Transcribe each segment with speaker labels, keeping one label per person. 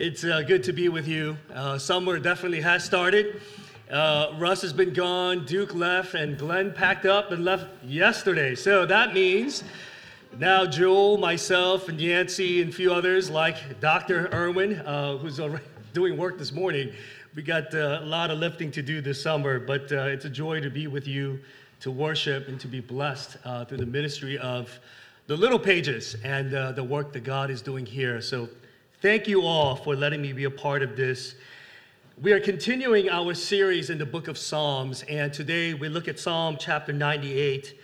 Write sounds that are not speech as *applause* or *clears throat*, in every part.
Speaker 1: It's uh, good to be with you. Uh, summer definitely has started. Uh, Russ has been gone, Duke left, and Glenn packed up and left yesterday. So that means now Joel, myself, and Yancy, and a few others like Dr. Irwin, uh, who's *laughs* doing work this morning. We got uh, a lot of lifting to do this summer, but uh, it's a joy to be with you, to worship, and to be blessed through the ministry of the little pages and the work that God is doing here. So Thank you all for letting me be a part of this. We are continuing our series in the book of Psalms, and today we look at Psalm chapter 98.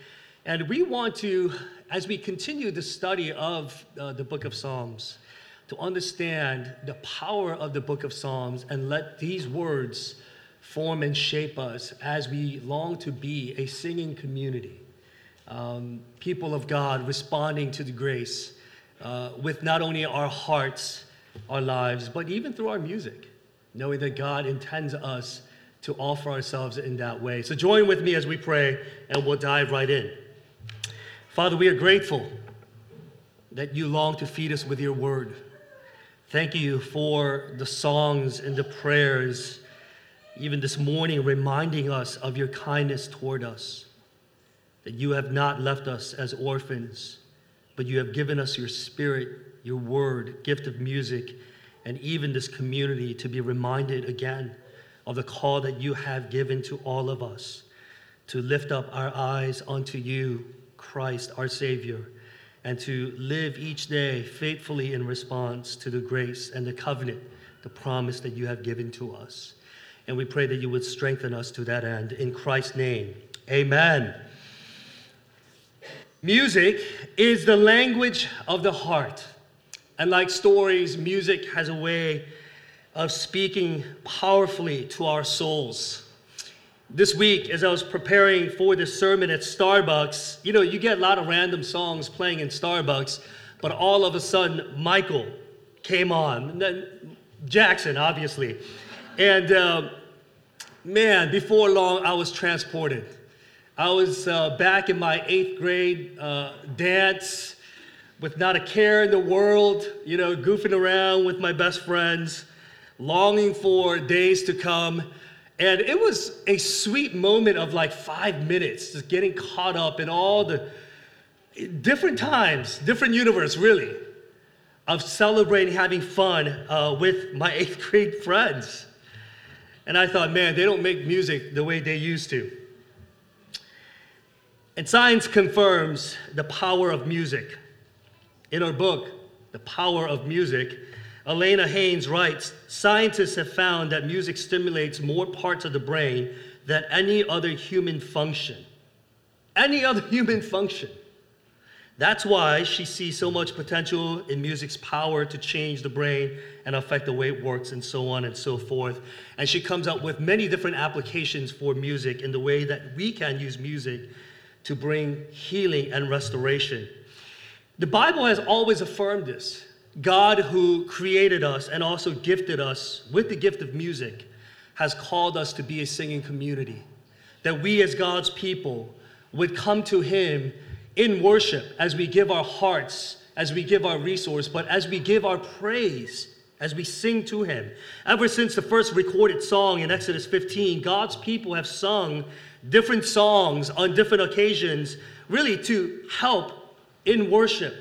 Speaker 1: And we want to, as we continue the study of uh, the book of Psalms, to understand the power of the book of Psalms and let these words form and shape us as we long to be a singing community, um, people of God responding to the grace uh, with not only our hearts, our lives, but even through our music, knowing that God intends us to offer ourselves in that way. So join with me as we pray, and we'll dive right in. Father, we are grateful that you long to feed us with your word. Thank you for the songs and the prayers, even this morning, reminding us of your kindness toward us, that you have not left us as orphans, but you have given us your spirit your word, gift of music, and even this community to be reminded again of the call that you have given to all of us to lift up our eyes unto you, Christ, our Savior, and to live each day faithfully in response to the grace and the covenant, the promise that you have given to us. And we pray that you would strengthen us to that end. In Christ's name, amen. Music is the language of the heart. And like stories, music has a way of speaking powerfully to our souls. This week, as I was preparing for this sermon at Starbucks, you know, you get a lot of random songs playing in Starbucks, but all of a sudden, Michael came on. Jackson, obviously. And uh, man, before long, I was transported. I was uh, back in my eighth grade uh, dance with not a care in the world, you know, goofing around with my best friends, longing for days to come. And it was a sweet moment of like five minutes, just getting caught up in all the different times, different universe, really, of celebrating, having fun uh, with my *laughs* eighth grade friends. And I thought, man, they don't make music the way they used to. And science confirms the power of music. In her book, The Power of Music, Elena Mannes writes Scientists have found that music stimulates more parts of the brain than any other human function. Any other *laughs* human function. That's why she sees so much potential in music's power to change the brain and affect the way it works, and so on and so forth. And she comes up with many different applications for music in the way that we can use music to bring healing and restoration. The Bible has always affirmed this. God, who created us and also gifted us with the gift of music, has called us to be a singing community. That we, as God's people, would come to Him in worship as we give our hearts, as we give our resource, but as we give our praise, as we sing to Him. Ever since the first recorded song in Exodus 15, God's people have sung different songs on different occasions, really to help in worship,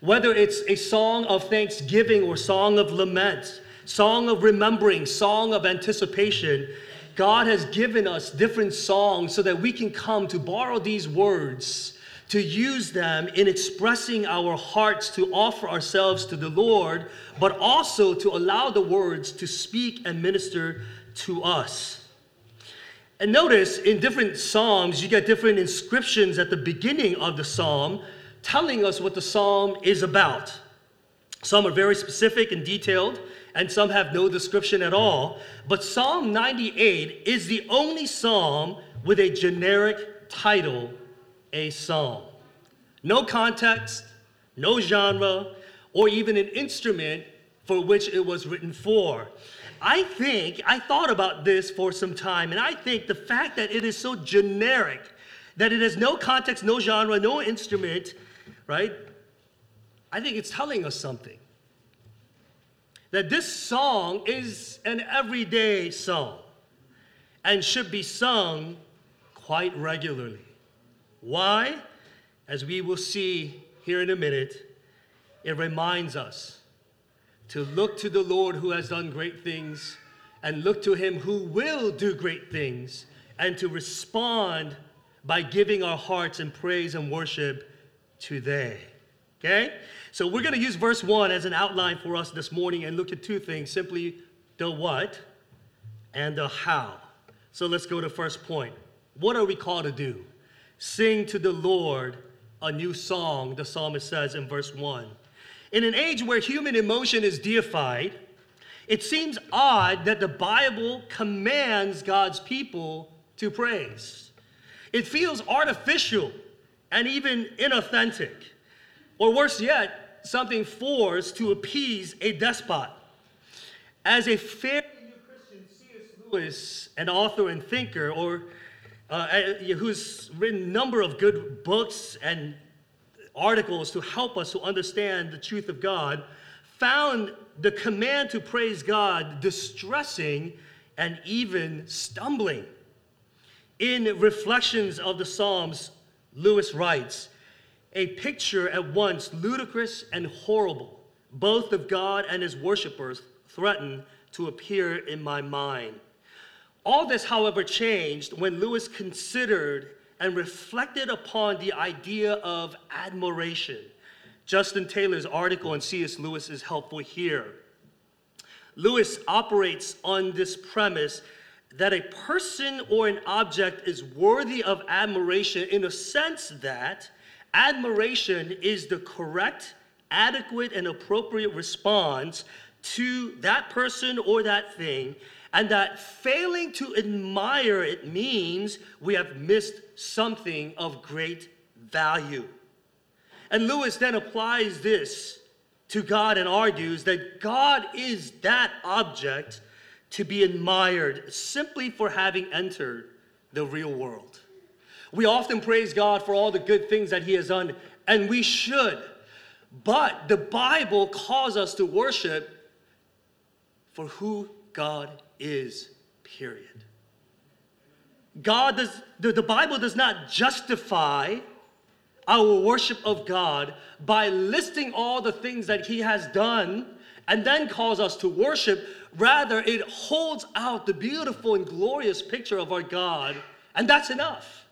Speaker 1: whether it's a song of thanksgiving or song of lament, song of remembering, song of anticipation, God has given us different songs so that we can come to borrow these words, to use them in expressing our hearts to offer ourselves to the Lord, but also to allow the words to speak and minister to us. And notice in different Psalms, you get different inscriptions at the beginning of the Psalm telling us what the psalm is about. Some are very specific and detailed, and some have no description at all. But Psalm 98 is the only psalm with a generic title, a psalm. No context, no genre, or even an instrument for which it was written for. I think, I thought about this for some time, and I think the fact that it is so generic, that it has no context, no genre, no instrument, right? I think it's telling us something. that this song is an everyday song and should be sung quite regularly. Why? As we will see here in a minute, it reminds us to look to the Lord who has done great things and look to him who will do great things and to respond by giving our hearts in praise and worship today. Okay? So we're going to use verse 1 as an outline for us this morning and look at two things simply the what and the how. So let's go to first point. What are we called to do? Sing to the Lord a new song, the psalmist says in verse 1. In an age where human emotion is deified, it seems odd that the Bible commands God's people to praise. It feels artificial and even inauthentic. Or worse yet, something forced to appease a despot. As a fair Christian, C.S. Lewis, an author and thinker, or uh, who's written a number of good books and articles to help us to understand the truth of God, found the command to praise God distressing and even stumbling. In Reflections of the Psalms, Lewis writes, a picture at once ludicrous and horrible, both of God and his worshippers, threaten to appear in my mind. All this, however, changed when Lewis considered and reflected upon the idea of admiration. Justin Taylor's article on C.S. Lewis is helpful here. Lewis operates on this premise that a person or an object is worthy of admiration in a sense that admiration is the correct, adequate, and appropriate response to that person or that thing and that failing to admire it means we have missed something of great value. And Lewis then applies this to God and argues that God is that object to be admired simply for having entered the real world. We often praise God for all the good things that He has done, and we should. But the Bible calls us to worship for who God is, period. God does, the, the Bible does not justify our worship of God by listing all the things that He has done and then calls us to worship. Rather, it holds out the beautiful and glorious picture of our God, and that's enough.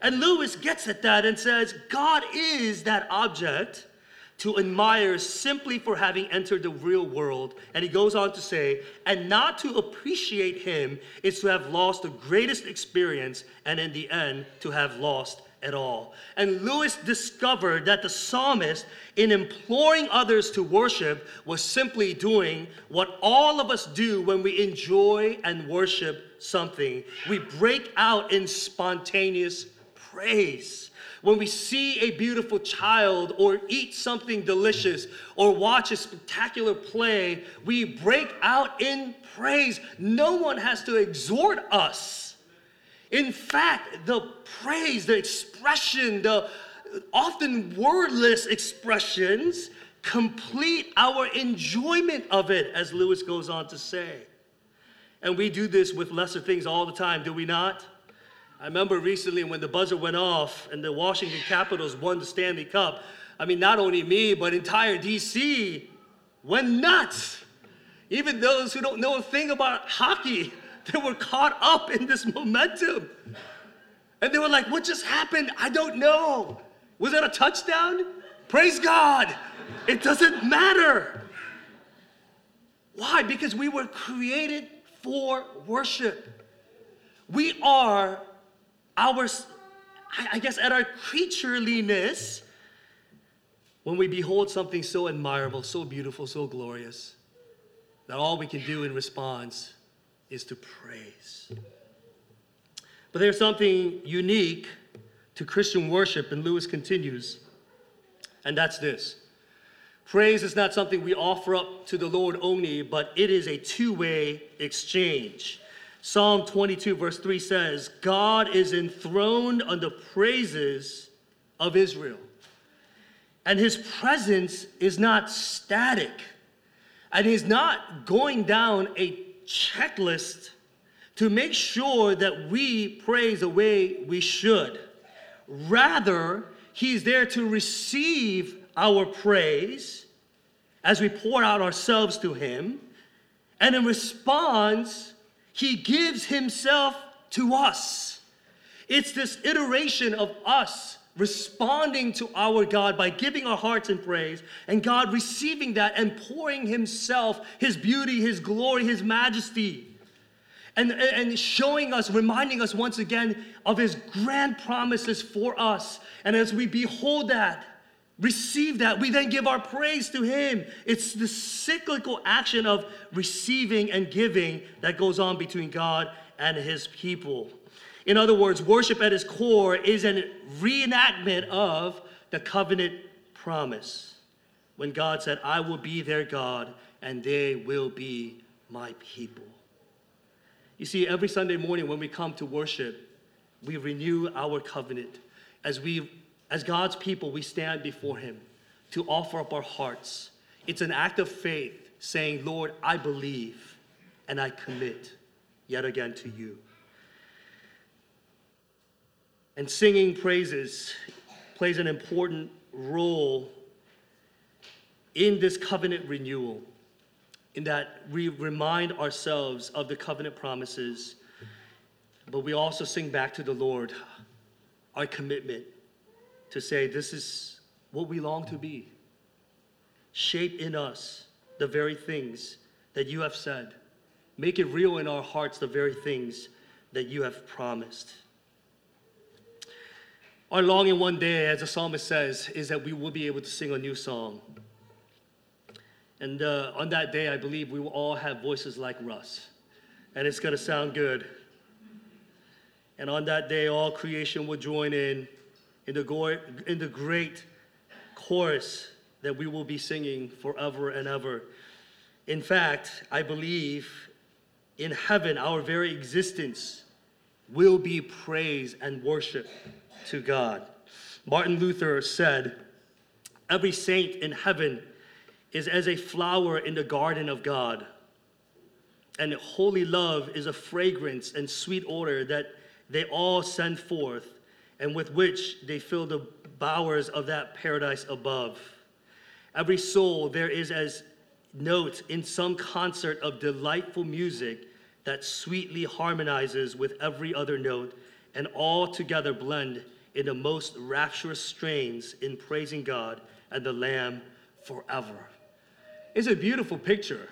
Speaker 1: And Lewis gets at that and says, God is that object to admire simply for having entered the real world. And he goes on to say, and not to appreciate him is to have lost the greatest experience, and in the end, to have lost at all. And Lewis discovered that the psalmist, in imploring others to worship, was simply doing what all of us do when we enjoy and worship something. We break out in spontaneous praise when we see a beautiful child or eat something delicious or watch a spectacular play, we break out in praise. No one has to exhort us. In fact, the praise, the expression, the often wordless expressions complete our enjoyment of it, as Lewis goes on to say. And we do this with lesser things all the time, do we not? I remember recently when the buzzer went off and the Washington Capitals won the Stanley Cup. I mean, not only me, but entire DC went nuts. Even those who don't know a thing about hockey, they were caught up in this momentum. And they were like, What just happened? I don't know. Was that a touchdown? Praise God. It doesn't matter. Why? Because we were created for worship. We are our, I guess, at our creatureliness, when we behold something so admirable, so beautiful, so glorious, that all we can do in response is to praise. But there's something unique to Christian worship, and Lewis continues, and that's this. Praise is not something we offer up to the Lord only, but it is a two way exchange. Psalm 22, verse 3 says, God is enthroned on the praises of Israel. And his presence is not static. And he's not going down a checklist to make sure that we praise the way we should. Rather, he's there to receive our praise as we pour out ourselves to him. And in response, he gives himself to us. It's this iteration of us responding to our God by giving our hearts in praise, and God receiving that and pouring Himself, His beauty, His glory, His majesty, and, and showing us, reminding us once again of His grand promises for us. And as we behold that, receive that, we then give our praise to Him. It's the cyclical action of receiving and giving that goes on between God and His people. In other words, worship at its core is a reenactment of the covenant promise. When God said, I will be their God and they will be my people. You see, every Sunday morning when we come to worship, we renew our covenant. As we as God's people, we stand before him to offer up our hearts. It's an act of faith saying, Lord, I believe and I commit yet again to you. And singing praises plays an important role in this covenant renewal, in that we remind ourselves of the covenant promises, but we also sing back to the Lord our commitment to say, This is what we long to be. Shape in us the very things that you have said. Make it real in our hearts the very things that you have promised. Our longing one day, as the psalmist says, is that we will be able to sing a new song. And uh, on that day, I believe we will all have voices like Russ. And it's going to sound good. And on that day, all creation will join in in the, go- in the great chorus that we will be singing forever and ever. In fact, I believe in heaven, our very existence will be praise and worship to God. Martin Luther said, Every saint in heaven is as a flower in the garden of God. And holy love is a fragrance and sweet odor that they all send forth, and with which they fill the bowers of that paradise above. Every soul there is as note in some concert of delightful music that sweetly harmonizes with every other note, and all together blend in the most rapturous strains in praising God and the Lamb forever. It's a beautiful picture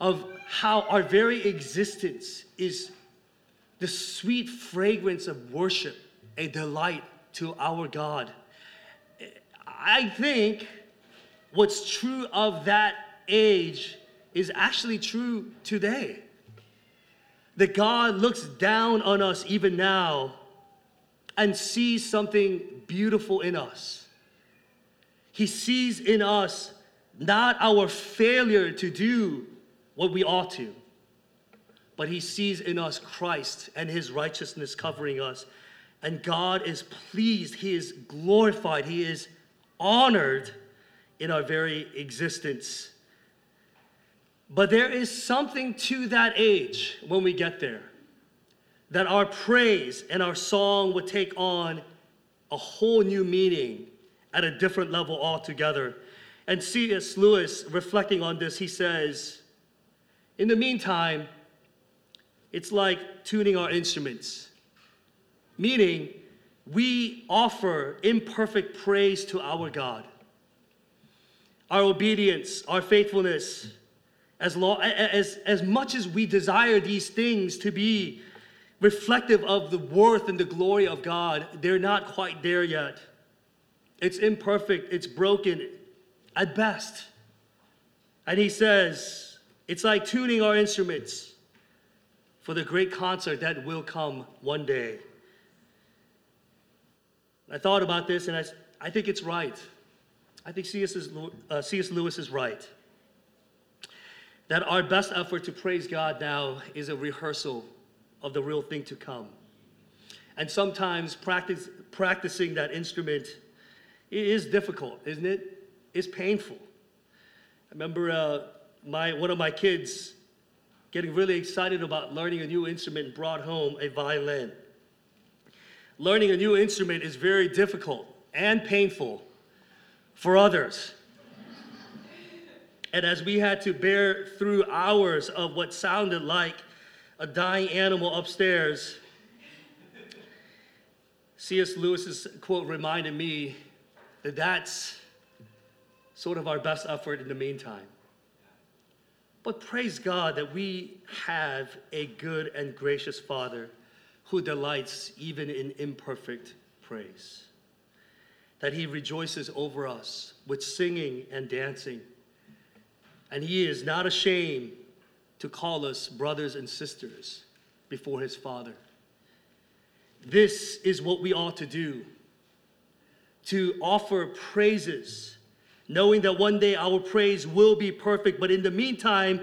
Speaker 1: of how our very existence is the sweet fragrance of worship, a delight to our God. I think what's true of that age is actually true today. That God looks down on us even now and sees something beautiful in us. He sees in us not our failure to do what we ought to, but He sees in us Christ and His righteousness covering us. And God is pleased, He is glorified, He is honored in our very existence. But there is something to that age when we get there that our praise and our song would take on a whole new meaning at a different level altogether. And C.S. Lewis, reflecting on this, he says, In the meantime, it's like tuning our instruments, meaning we offer imperfect praise to our God. Our obedience, our faithfulness, as, long, as, as much as we desire these things to be reflective of the worth and the glory of God, they're not quite there yet. It's imperfect, it's broken at best. And he says, it's like tuning our instruments for the great concert that will come one day. I thought about this and I, I think it's right. I think C.S. Uh, C.S. Lewis is right. That our best effort to praise God now is a rehearsal of the real thing to come. And sometimes practice, practicing that instrument is difficult, isn't it? It's painful. I remember uh, my, one of my kids getting really excited about learning a new instrument brought home a violin. Learning a new instrument is very difficult and painful for others. And as we had to bear through hours of what sounded like a dying animal upstairs, C.S. Lewis's quote reminded me that that's sort of our best effort in the meantime. But praise God that we have a good and gracious Father who delights even in imperfect praise. That he rejoices over us with singing and dancing. And he is not ashamed to call us brothers and sisters before his Father. This is what we ought to do to offer praises knowing that one day our praise will be perfect. But in the meantime,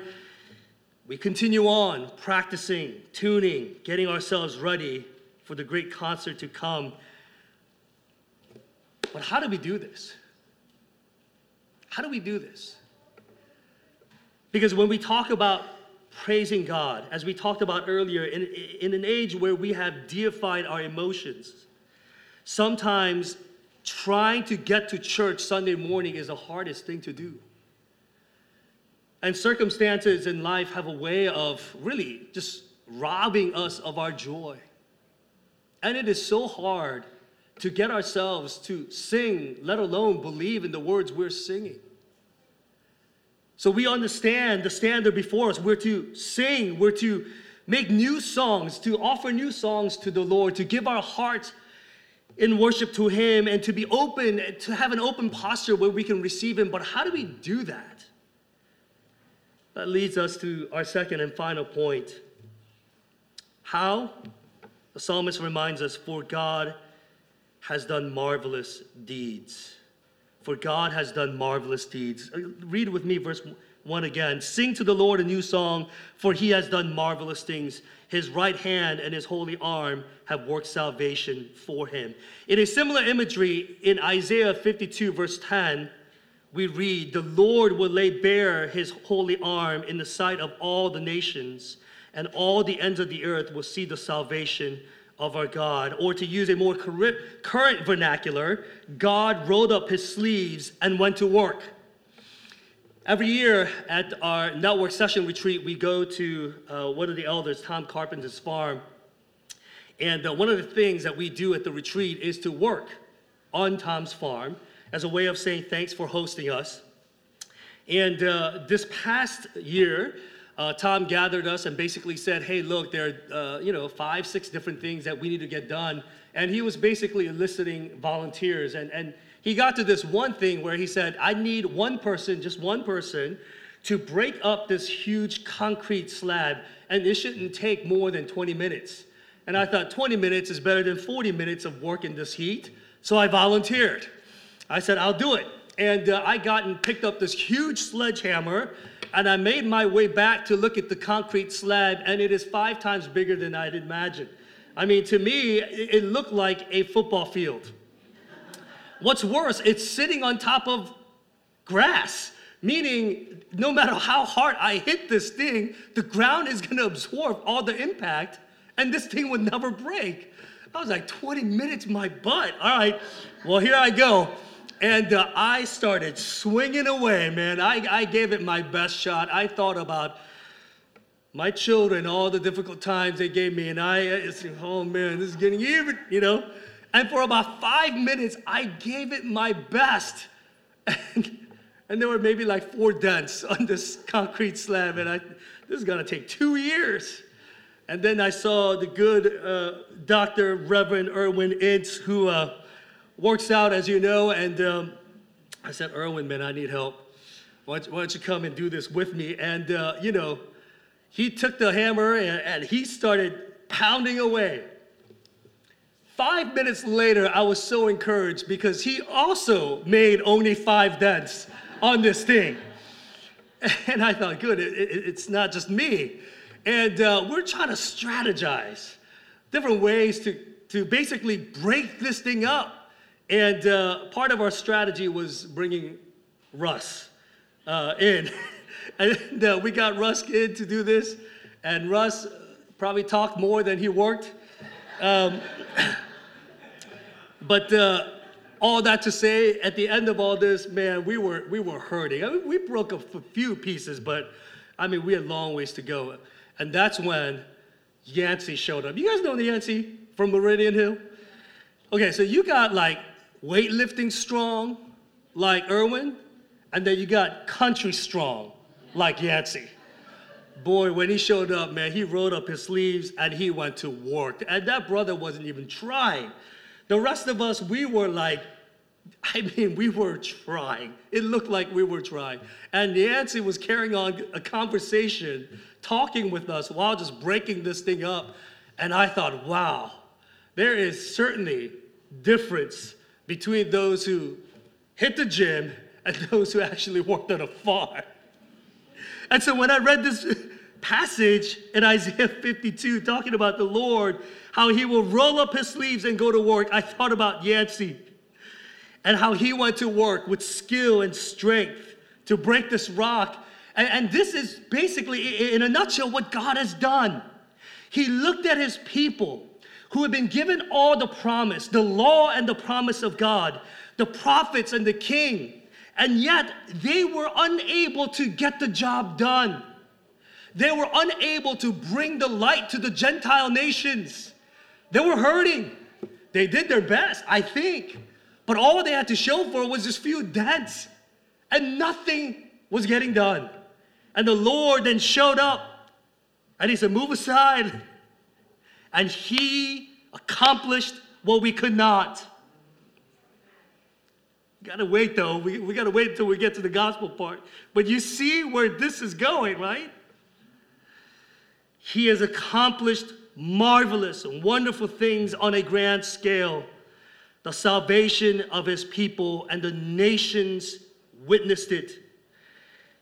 Speaker 1: we continue on practicing, tuning, getting ourselves ready for the great concert to come. But how do we do this? How do we do this? Because when we talk about praising God, as we talked about earlier, in, in an age where we have deified our emotions, sometimes trying to get to church Sunday morning is the hardest thing to do. And circumstances in life have a way of really just robbing us of our joy. And it is so hard to get ourselves to sing, let alone believe in the words we're singing. So we understand the standard before us. We're to sing, we're to make new songs, to offer new songs to the Lord, to give our hearts in worship to Him and to be open, to have an open posture where we can receive Him. But how do we do that? That leads us to our second and final point. How? The psalmist reminds us, for God has done marvelous deeds. For God has done marvelous deeds. Uh, read with me verse 1 again. Sing to the Lord a new song, for he has done marvelous things. His right hand and his holy arm have worked salvation for him. In a similar imagery, in Isaiah 52, verse 10, we read, The Lord will lay bare his holy arm in the sight of all the nations, and all the ends of the earth will see the salvation of our God. Or to use a more current vernacular, God rolled up his sleeves and went to work. Every year at our network session retreat, we go to uh, one of the elders, Tom Carpenter's farm. And uh, one of the things that we do at the retreat is to work on Tom's farm as a way of saying thanks for hosting us. And uh, this past year, uh, Tom gathered us and basically said, "Hey, look, there are uh, you know five, six different things that we need to get done." And he was basically eliciting volunteers. And and he got to this one thing where he said, I need one person, just one person, to break up this huge concrete slab, and it shouldn't take more than 20 minutes. And I thought 20 minutes is better than 40 minutes of work in this heat, so I volunteered. I said, I'll do it. And uh, I got and picked up this huge sledgehammer, and I made my way back to look at the concrete slab, and it is five times bigger than I'd imagined. I mean, to me, it looked like a football field. What's worse, it's sitting on top of grass, meaning no matter how hard I hit this thing, the ground is gonna absorb all the impact and this thing would never break. I was like, 20 minutes, my butt. All right, well, here I go. And uh, I started swinging away, man. I, I gave it my best shot. I thought about my children, all the difficult times they gave me, and I, said, oh man, this is getting even, you know. And for about five minutes, I gave it my best. And, and there were maybe like four dents *laughs* on this concrete slab. And I, this is to take two years. And then I saw the good uh, Dr. Reverend Erwin Ince, who uh, works out, as you know. And um, I said, Erwin, man, I need help. Why don't, why don't you come and do this with me? And, uh, you know, he took the hammer and, and he started pounding away. Five minutes later, I was so encouraged because he also made only five dents on this thing. *laughs* And I thought, good, it, it, it's not just me. And uh, we're trying to strategize different ways to, to basically break this thing up. And uh, part of our strategy was bringing Russ. uh, in. *laughs* and uh, we got Russ in to do this. And Russ probably talked more than he worked. Um, *laughs* but uh, all that to say, at the end of all this, man, we were we were hurting. I mean, we broke a few pieces, but I mean, we had long ways to go. And that's when Yancey showed up. You guys know Yancey from Meridian Hill? Okay, so you got like weightlifting strong, like Irwin, and then you got country strong, like Yancey. Boy, when he showed up, man, he rolled up his sleeves and he went to work. And that brother wasn't even trying. The rest of us, we were like, *laughs* I mean, we were trying. It looked like we were trying. And Yancey was carrying on a conversation, talking with us while just breaking this thing up. And I thought, wow, there is certainly difference between those who hit the gym and *laughs* those who actually worked on a farm. And so when I read this passage in Isaiah 52 talking about the Lord, how he will roll up his sleeves and go to work, I thought about Yancey and how he went to work with skill and strength to break this rock. And, and this is basically, in a nutshell, what God has done. He looked at his people who had been given all the promise, the law and the promise of God, the prophets and the king, and yet they were unable to get the job done. They were unable to bring the light to the Gentile nations. They were hurting. They did their best, I think. But all they had to show for was this few dents, and nothing was getting done. And the Lord then showed up and he said, Move aside. *laughs* And he accomplished what we could not. Gotta wait though. We, we gotta wait until we get to the gospel part. But you see where this is going, right? He has accomplished marvelous and wonderful things on a grand scale. The salvation of his people and the nations witnessed it.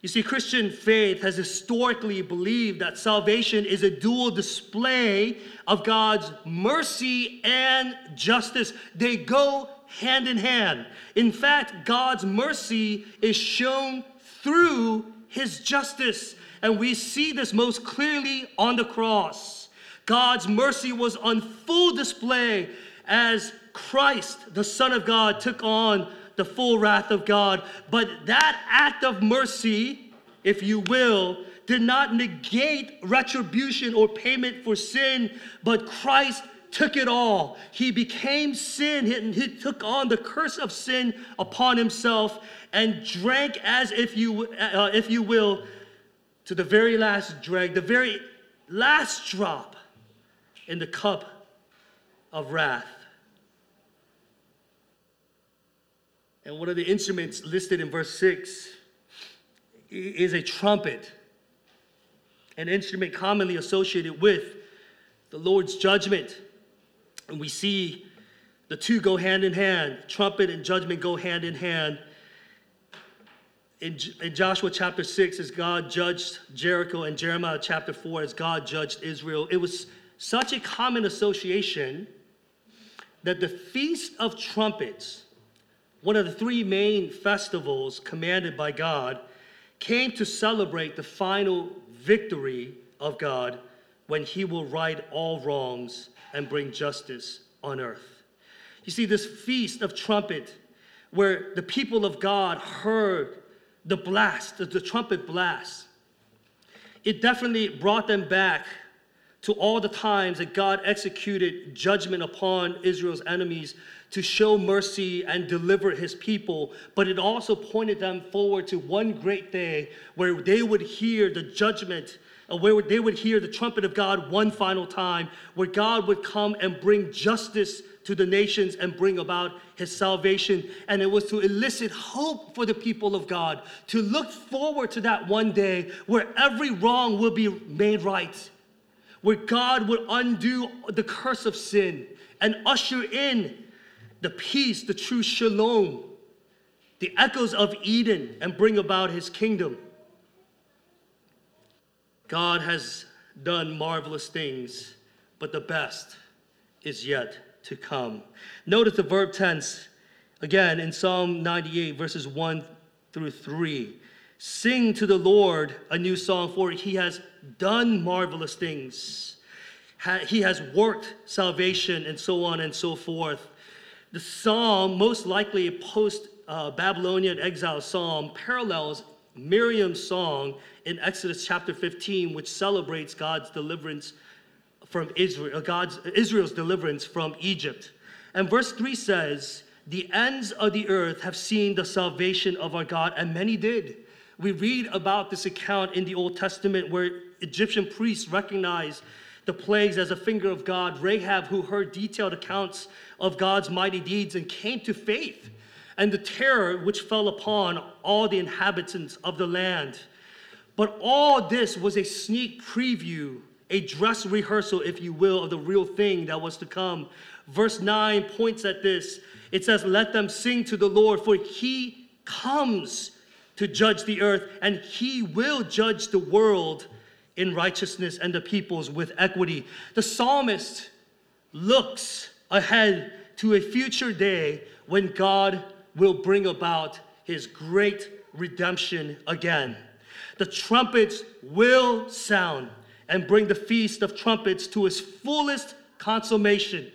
Speaker 1: You see, Christian faith has historically believed that salvation is a dual display of God's mercy and justice. They go hand in hand. In fact, God's mercy is shown through his justice. And we see this most clearly on the cross. God's mercy was on full display as Christ, the Son of God, took on the full wrath of God. But that act of mercy, if you will, did not negate retribution or payment for sin, but Christ took it all. He became sin. He, he, took on the curse of sin upon himself and drank as if you, uh, if you will, to the very last drag, the very last drop in the cup of wrath. And one of the instruments listed in verse 6 is a trumpet, an instrument commonly associated with the Lord's judgment. And we see the two go hand in hand. Trumpet and judgment go hand in hand in, in Joshua chapter 6, as God judged Jericho, and Jeremiah chapter 4, as God judged Israel, it was such a common association that the Feast of Trumpets, one of the three main festivals commanded by God, came to celebrate the final victory of God when He will right all wrongs and bring justice on earth. You see, this Feast of Trumpet, where the people of God heard the blast, the trumpet blast, it definitely brought them back to all the times that God executed judgment upon Israel's enemies to show mercy and deliver his people. But it also pointed them forward to one great day where they would hear the judgment, uh, where they would hear the trumpet of God one final time, where God would come and bring justice to the nations and bring about his salvation. And it was to elicit hope for the people of God, to look forward to that one day where every wrong will be made right, where God would undo the curse of sin and usher in the peace, the true shalom, the echoes of Eden, and bring about his kingdom. God has done marvelous things, but the best is yet to come. Notice the verb tense again in Psalm 98, verses 1 through 3. Sing to the Lord a new song, for he has done marvelous things. He has worked salvation, and so on and so forth. The psalm, most likely a post Babylonian exile psalm, parallels Miriam's song in Exodus chapter 15, which celebrates God's deliverance from Israel, uh, God's Israel's deliverance from Egypt. And verse 3 says, The ends of the earth have seen the salvation of our God, and many did. We read about this account in the Old Testament where Egyptian priests recognized the plagues as a finger of God. Rahab, who heard detailed accounts of God's mighty deeds and came to faith, and the terror which fell upon all the inhabitants of the land. But all this was a sneak preview, a dress rehearsal, if you will, of the real thing that was to come. Verse 9 points at this. It says, Let them sing to the Lord, for he comes to judge the earth, and he will judge the world in righteousness and the peoples with equity. The psalmist looks ahead to a future day when God will bring about his great redemption again. The trumpets will sound and bring the feast of trumpets to its fullest consummation,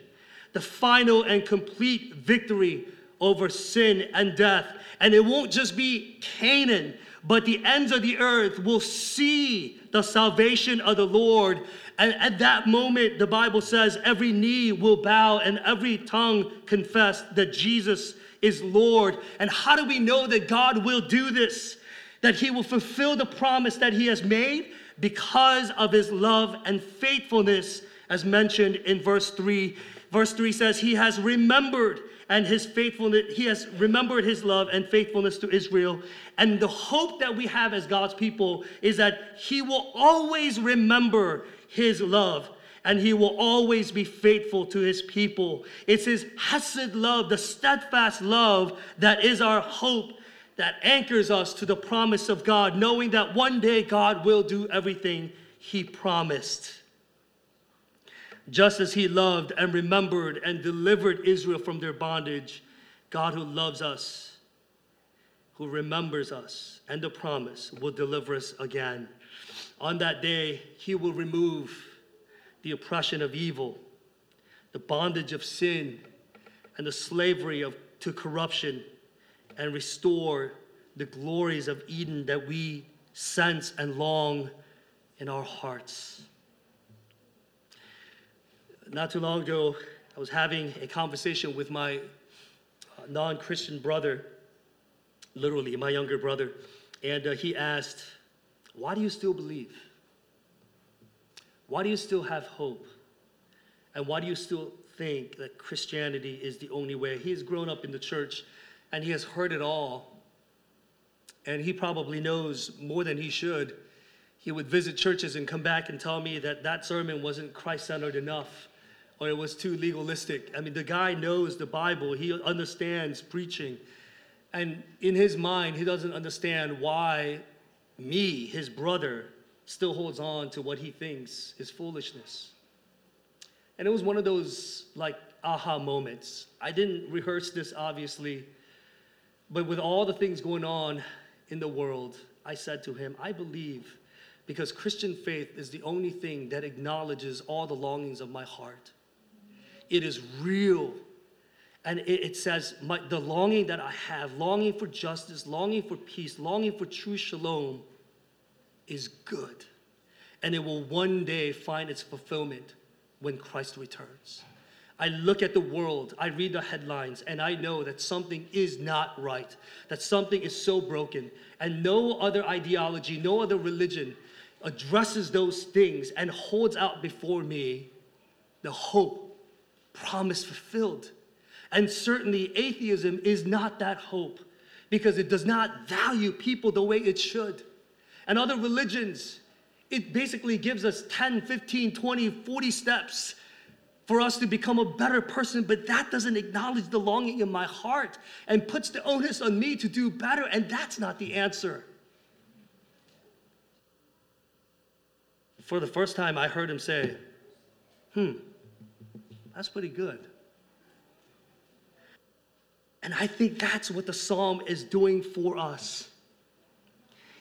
Speaker 1: the final and complete victory over sin and death and it won't just be Canaan, but the ends of the earth will see the salvation of the Lord. And at that moment, the Bible says, every knee will bow and every tongue confess that Jesus is Lord. And how do we know that God will do this? That he will fulfill the promise that he has made because of his love and faithfulness, as mentioned in verse 3. Verse 3 says, He has remembered and his faithfulness, he has remembered his love and faithfulness to Israel. And the hope that we have as God's people is that he will always remember his love and he will always be faithful to his people. It's his hesed love, the steadfast love that is our hope that anchors us to the promise of God, knowing that one day God will do everything he promised. Just as he loved and remembered and delivered Israel from their bondage, God who loves us, who remembers us and the promise, will deliver us again. On that day, he will remove the oppression of evil, the bondage of sin, and the slavery of, to corruption, and restore the glories of Eden that we sense and long in our hearts. Not too long ago, I was having a conversation with my uh, non Christian brother, literally, my younger brother, and uh, he asked, Why do you still believe? Why do you still have hope? And why do you still think that Christianity is the only way? He has grown up in the church and he has heard it all. And he probably knows more than he should. He would visit churches and come back and tell me that that sermon wasn't Christ centered enough or it was too legalistic. I mean, the guy knows the Bible, he understands preaching. And in his mind, he doesn't understand why me, his brother, still holds on to what he thinks is foolishness. And it was one of those like aha moments. I didn't rehearse this, obviously, but with all the things going on in the world, I said to him, I believe because Christian faith is the only thing that acknowledges all the longings of my heart. It is real. And it, it says, my, the longing that I have, longing for justice, longing for peace, longing for true shalom, is good. And it will one day find its fulfillment when Christ returns. I look at the world, I read the headlines, and I know that something is not right, that something is so broken, and no other ideology, no other religion addresses those things and holds out before me the hope promise fulfilled. And certainly, atheism is not that hope because it does not value people the way it should. And other religions, it basically gives us 10, 15, 20, 40 steps for us to become a better person, but that doesn't acknowledge the longing in my heart and puts the onus on me to do better, and that's not the answer. For the first time, I heard him say, Hmm, that's pretty good. And I think that's what the psalm is doing for us.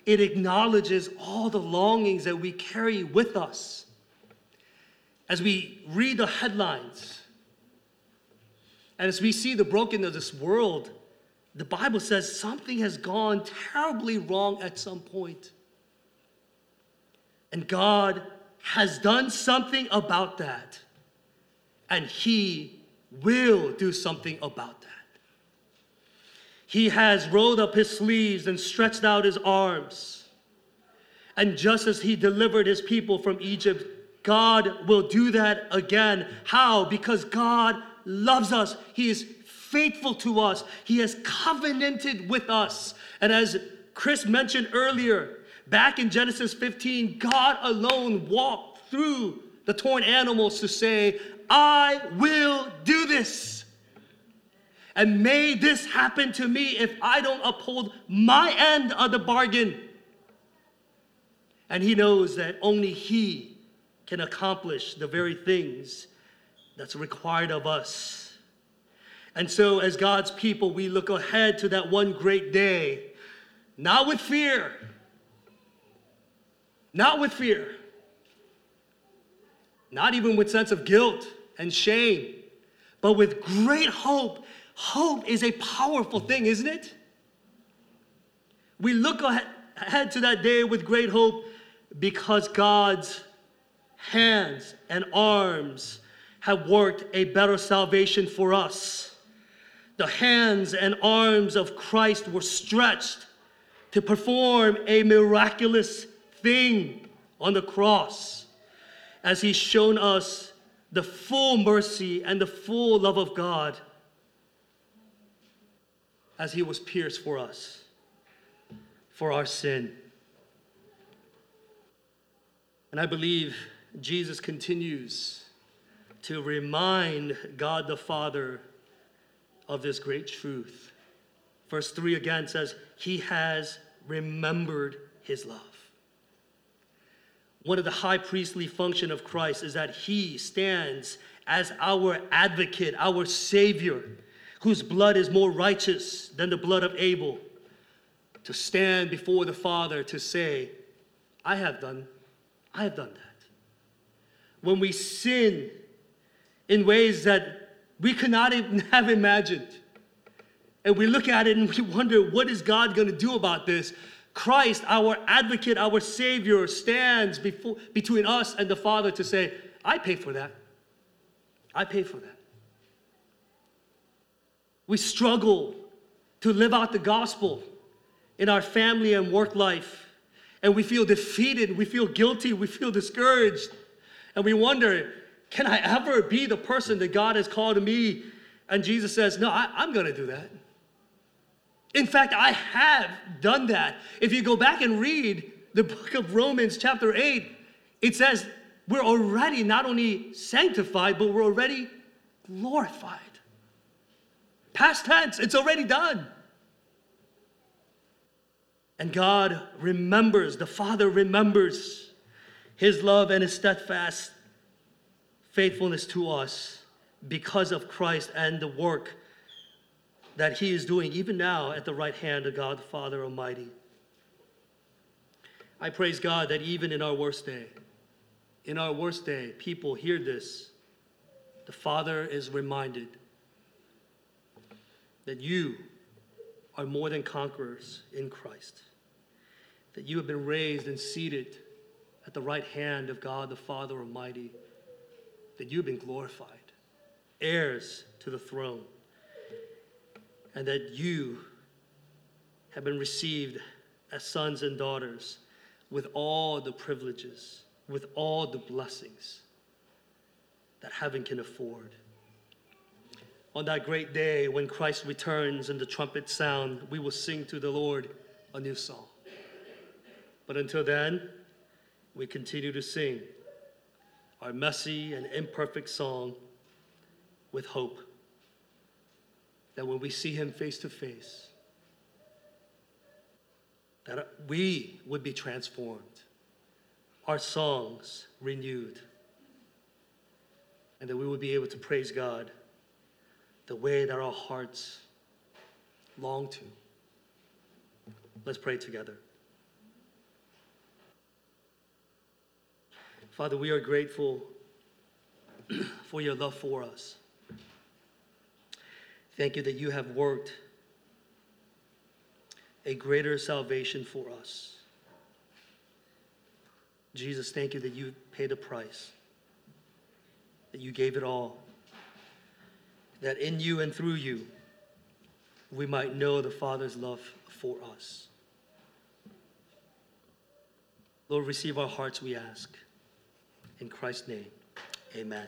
Speaker 1: it acknowledges all the longings that we carry with us. As we read the headlines, and as we see the brokenness of this world, the Bible says something has gone terribly wrong at some point. And God has done something about that. And He will do something about that. He has rolled up his sleeves and stretched out his arms. And just as he delivered his people from Egypt, God will do that again. How? Because God loves us. He is faithful to us. He has covenanted with us. And as Chris mentioned earlier, back in Genesis 15, God alone walked through the torn animals to say, I will do this. And may this happen to me if I don't uphold my end of the bargain. And he knows that only he can accomplish the very things that's required of us. And so, as God's people, we look ahead to that one great day, not with fear, not with fear, not even with sense of guilt and shame, but with great hope Hope is a powerful thing, isn't it? We look ahead to that day with great hope because God's hands and arms have worked a better salvation for us. The hands and arms of Christ were stretched to perform a miraculous thing on the cross as He's shown us the full mercy and the full love of God as he was pierced for us, for our sin. And I believe Jesus continues to remind God the Father of this great truth. Verse 3 again says, He has remembered His love. One of the high priestly function of Christ is that He stands as our advocate, our Savior whose blood is more righteous than the blood of Abel, to stand before the Father to say, I have done, I have done that. When we sin in ways that we could not *laughs* even have imagined, and we look at it and we wonder, what is God going to do about this? Christ, our advocate, our Savior, stands before, between us and the Father to say, I pay for that. I pay for that. We struggle to live out the gospel in our family and work life. And we feel defeated, we feel guilty, we feel discouraged. And we wonder, can I ever be the person that God has called me? And Jesus says, No, I, am going to do that. In fact, I have done that. If you go back and read the book of Romans, chapter 8, it says we're already not only sanctified, but we're already glorified. Past tense, it's already done. And God remembers, the Father remembers his love and his steadfast faithfulness to us because of Christ and the work that he is doing even now at the right hand of God the Father Almighty. I praise God that even in our worst day, in our worst day, people hear this. The Father is reminded that you are more than conquerors in Christ, that you have been raised and seated at the right hand of God the Father Almighty, that you have been glorified, heirs to the throne, and that you have been received as sons and daughters with all the privileges, with all the blessings that heaven can afford on that great day when Christ returns and the trumpet sound, we will sing to the Lord a new song. But until then, we continue to sing our messy and imperfect song with hope that when we see him face to face, that we would be transformed, our songs renewed, and that we would be able to praise God the way that our hearts long to. Let's pray together. Father, we are grateful *clears throat* for your love for us. Thank you that you have worked a greater salvation for us. Jesus, thank you that you paid a price, that you gave it all, that in you and through you, we might know the Father's love for us. Lord, receive our hearts, we ask. In Christ's name, amen.